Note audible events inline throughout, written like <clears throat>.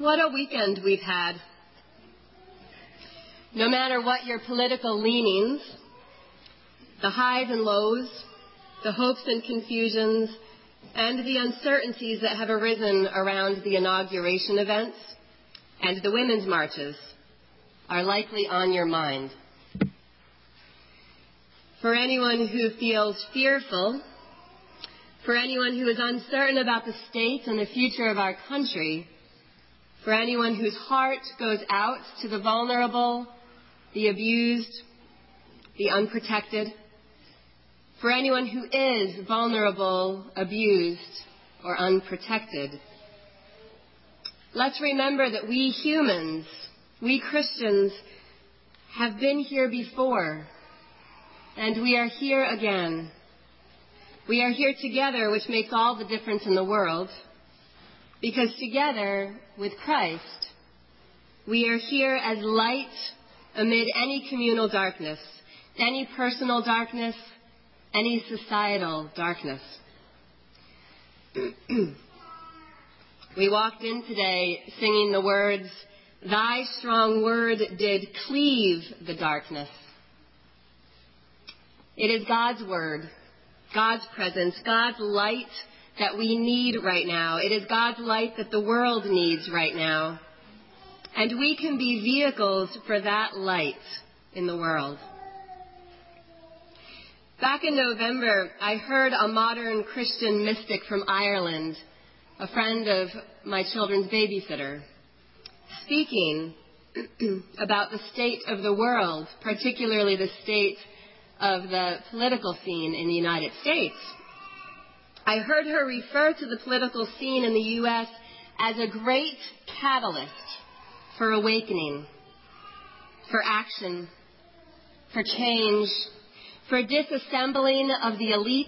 What a weekend we've had. No matter what your political leanings, the highs and lows, the hopes and confusions, and the uncertainties that have arisen around the inauguration events and the women's marches are likely on your mind. For anyone who feels fearful, for anyone who is uncertain about the state and the future of our country, for anyone whose heart goes out to the vulnerable, the abused, the unprotected, for anyone who is vulnerable, abused, or unprotected. Let's remember that we humans, we Christians, have been here before, and we are here again. We are here together, which makes all the difference in the world. Because together with Christ, we are here as light amid any communal darkness, any personal darkness, any societal darkness. <clears throat> we walked in today singing the words, Thy strong word did cleave the darkness. It is God's word, God's presence, God's light that we need right now. It is God's light that the world needs right now. And we can be vehicles for that light in the world. Back in November, I heard a modern Christian mystic from Ireland, a friend of my children's babysitter, speaking <clears throat> about the state of the world, particularly the state of the political scene in the United States. I heard her refer to the political scene in the U.S. as a great catalyst for awakening, for action, for change, for disassembling of the elite,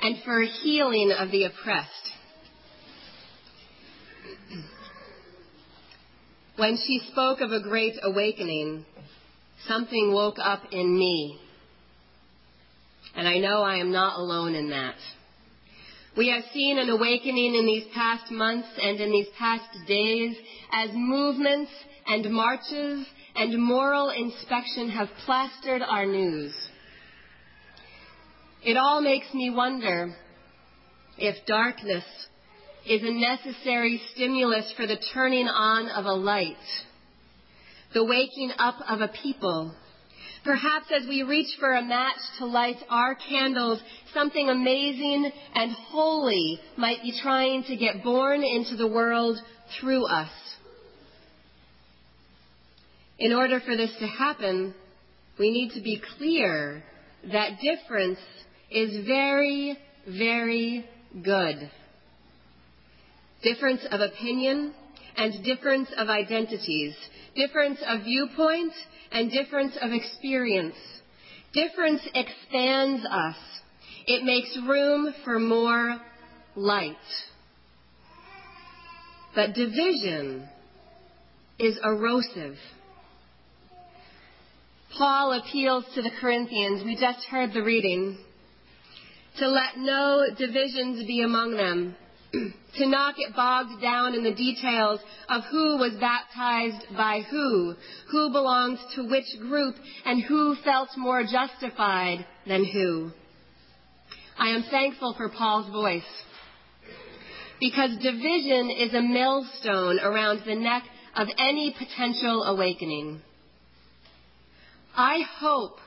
and for healing of the oppressed. When she spoke of a great awakening, something woke up in me. And I know I am not alone in that. We have seen an awakening in these past months and in these past days as movements and marches and moral inspection have plastered our news. It all makes me wonder if darkness is a necessary stimulus for the turning on of a light, the waking up of a people Perhaps as we reach for a match to light our candles, something amazing and holy might be trying to get born into the world through us. In order for this to happen, we need to be clear that difference is very, very good. Difference of opinion and difference of identities, difference of viewpoint and difference of experience. Difference expands us. It makes room for more light. But division is erosive. Paul appeals to the Corinthians, we just heard the reading, to let no divisions be among them <clears throat> to not get bogged down in the details of who was baptized by who, who belonged to which group, and who felt more justified than who. I am thankful for Paul's voice because division is a millstone around the neck of any potential awakening. I hope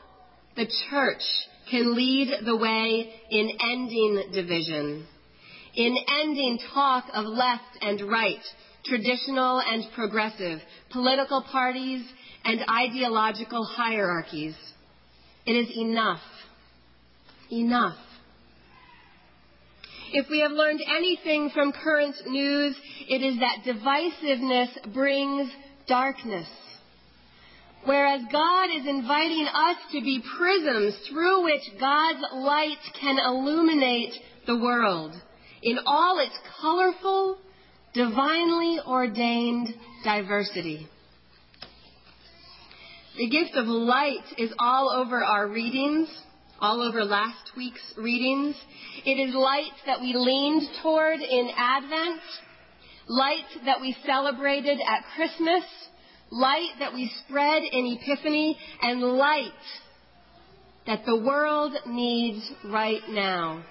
the church can lead the way in ending division in ending talk of left and right, traditional and progressive, political parties and ideological hierarchies. It is enough. Enough. If we have learned anything from current news, it is that divisiveness brings darkness. Whereas God is inviting us to be prisms through which God's light can illuminate the world in all its colorful, divinely ordained diversity. The gift of light is all over our readings, all over last week's readings. It is light that we leaned toward in Advent, light that we celebrated at Christmas, light that we spread in Epiphany, and light that the world needs right now.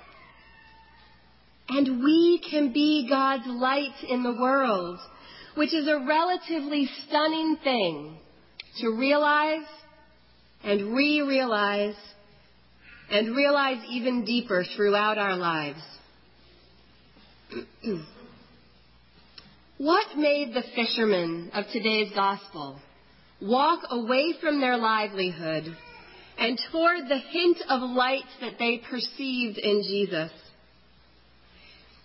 And we can be God's light in the world, which is a relatively stunning thing to realize and re-realize and realize even deeper throughout our lives. <clears throat> what made the fishermen of today's gospel walk away from their livelihood and toward the hint of light that they perceived in Jesus?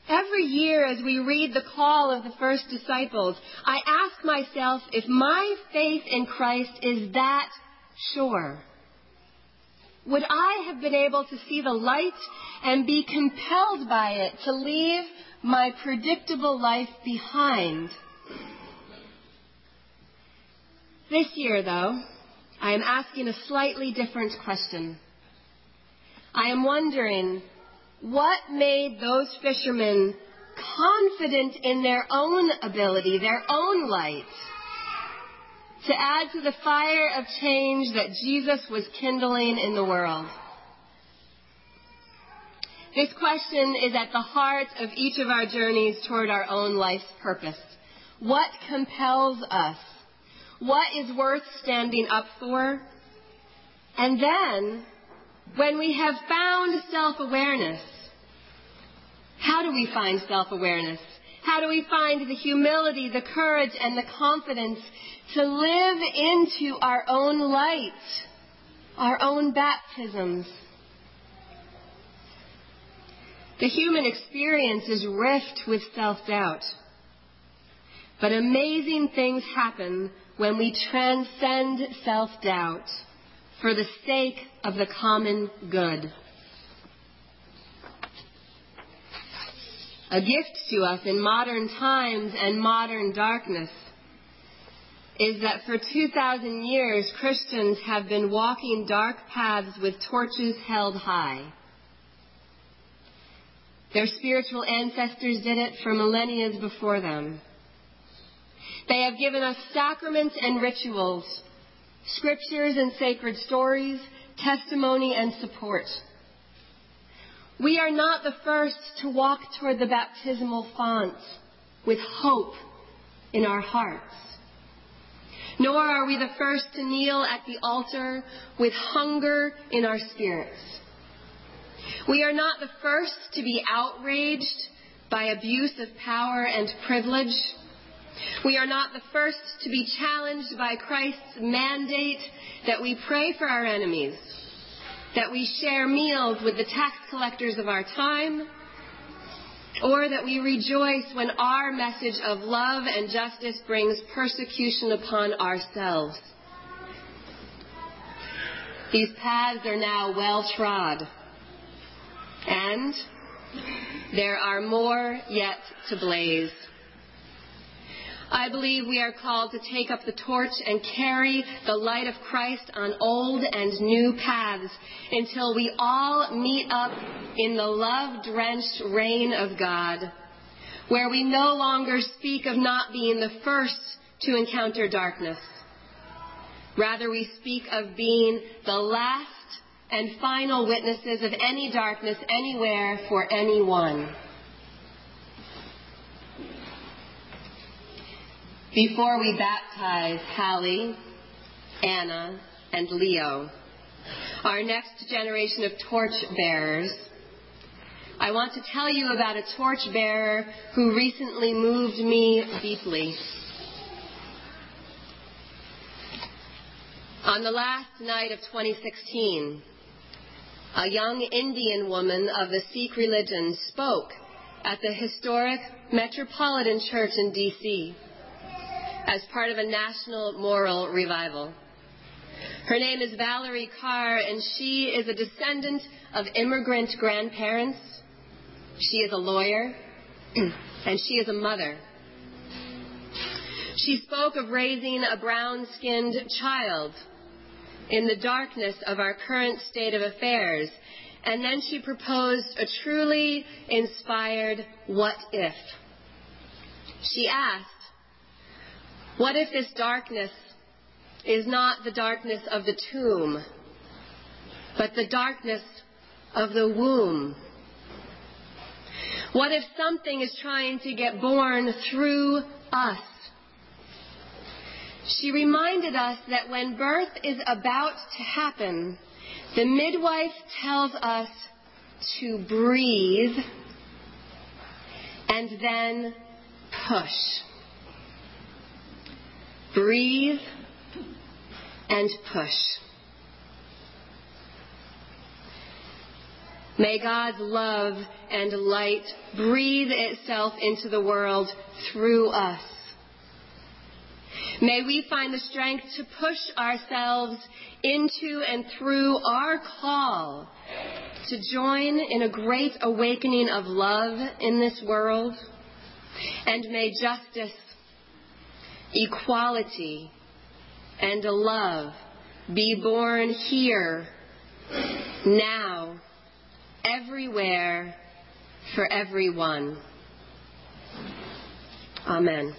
Every year as we read the call of the first disciples, I ask myself if my faith in Christ is that sure. Would I have been able to see the light and be compelled by it to leave my predictable life behind? This year, though, I am asking a slightly different question. I am wondering what made those fishermen confident in their own ability, their own light, to add to the fire of change that Jesus was kindling in the world? This question is at the heart of each of our journeys toward our own life's purpose. What compels us? What is worth standing up for? And then, when we have found self-awareness, how do we find self-awareness? How do we find the humility, the courage, and the confidence to live into our own light, our own baptisms? The human experience is rift with self-doubt. But amazing things happen when we transcend self-doubt for the sake of the common good. A gift to us in modern times and modern darkness is that for 2,000 years Christians have been walking dark paths with torches held high. Their spiritual ancestors did it for millennia before them. They have given us sacraments and rituals, scriptures and sacred stories, testimony and support. We are not the first to walk toward the baptismal font with hope in our hearts. Nor are we the first to kneel at the altar with hunger in our spirits. We are not the first to be outraged by abuse of power and privilege we are not the first to be challenged by Christ's mandate that we pray for our enemies, that we share meals with the tax collectors of our time, or that we rejoice when our message of love and justice brings persecution upon ourselves. These paths are now well trod, and there are more yet to blaze. I believe we are called to take up the torch and carry the light of Christ on old and new paths until we all meet up in the love drenched reign of God, where we no longer speak of not being the first to encounter darkness. Rather, we speak of being the last and final witnesses of any darkness anywhere for anyone. Before we baptize Hallie, Anna, and Leo, our next generation of torch bearers, I want to tell you about a torch bearer who recently moved me deeply. On the last night of 2016, a young Indian woman of the Sikh religion spoke at the historic Metropolitan Church in D.C as part of a national moral revival. Her name is Valarie Kaur, and she is a descendant of immigrant grandparents. She is a lawyer, <clears throat> and she is a mother. She spoke of raising a brown skinned child in the darkness of our current state of affairs, and then she proposed a truly inspired what if. She asked, What if this darkness is not the darkness of the tomb, but the darkness of the womb? What if something is trying to get born through us? She reminded us that when birth is about to happen, the midwife tells us to breathe and then push. Breathe and push. May God's love and light breathe itself into the world through us. May we find the strength to push ourselves into and through our call to join in a great awakening of love in this world. And may justice, equality, and love be born here, now, everywhere, for everyone. Amen.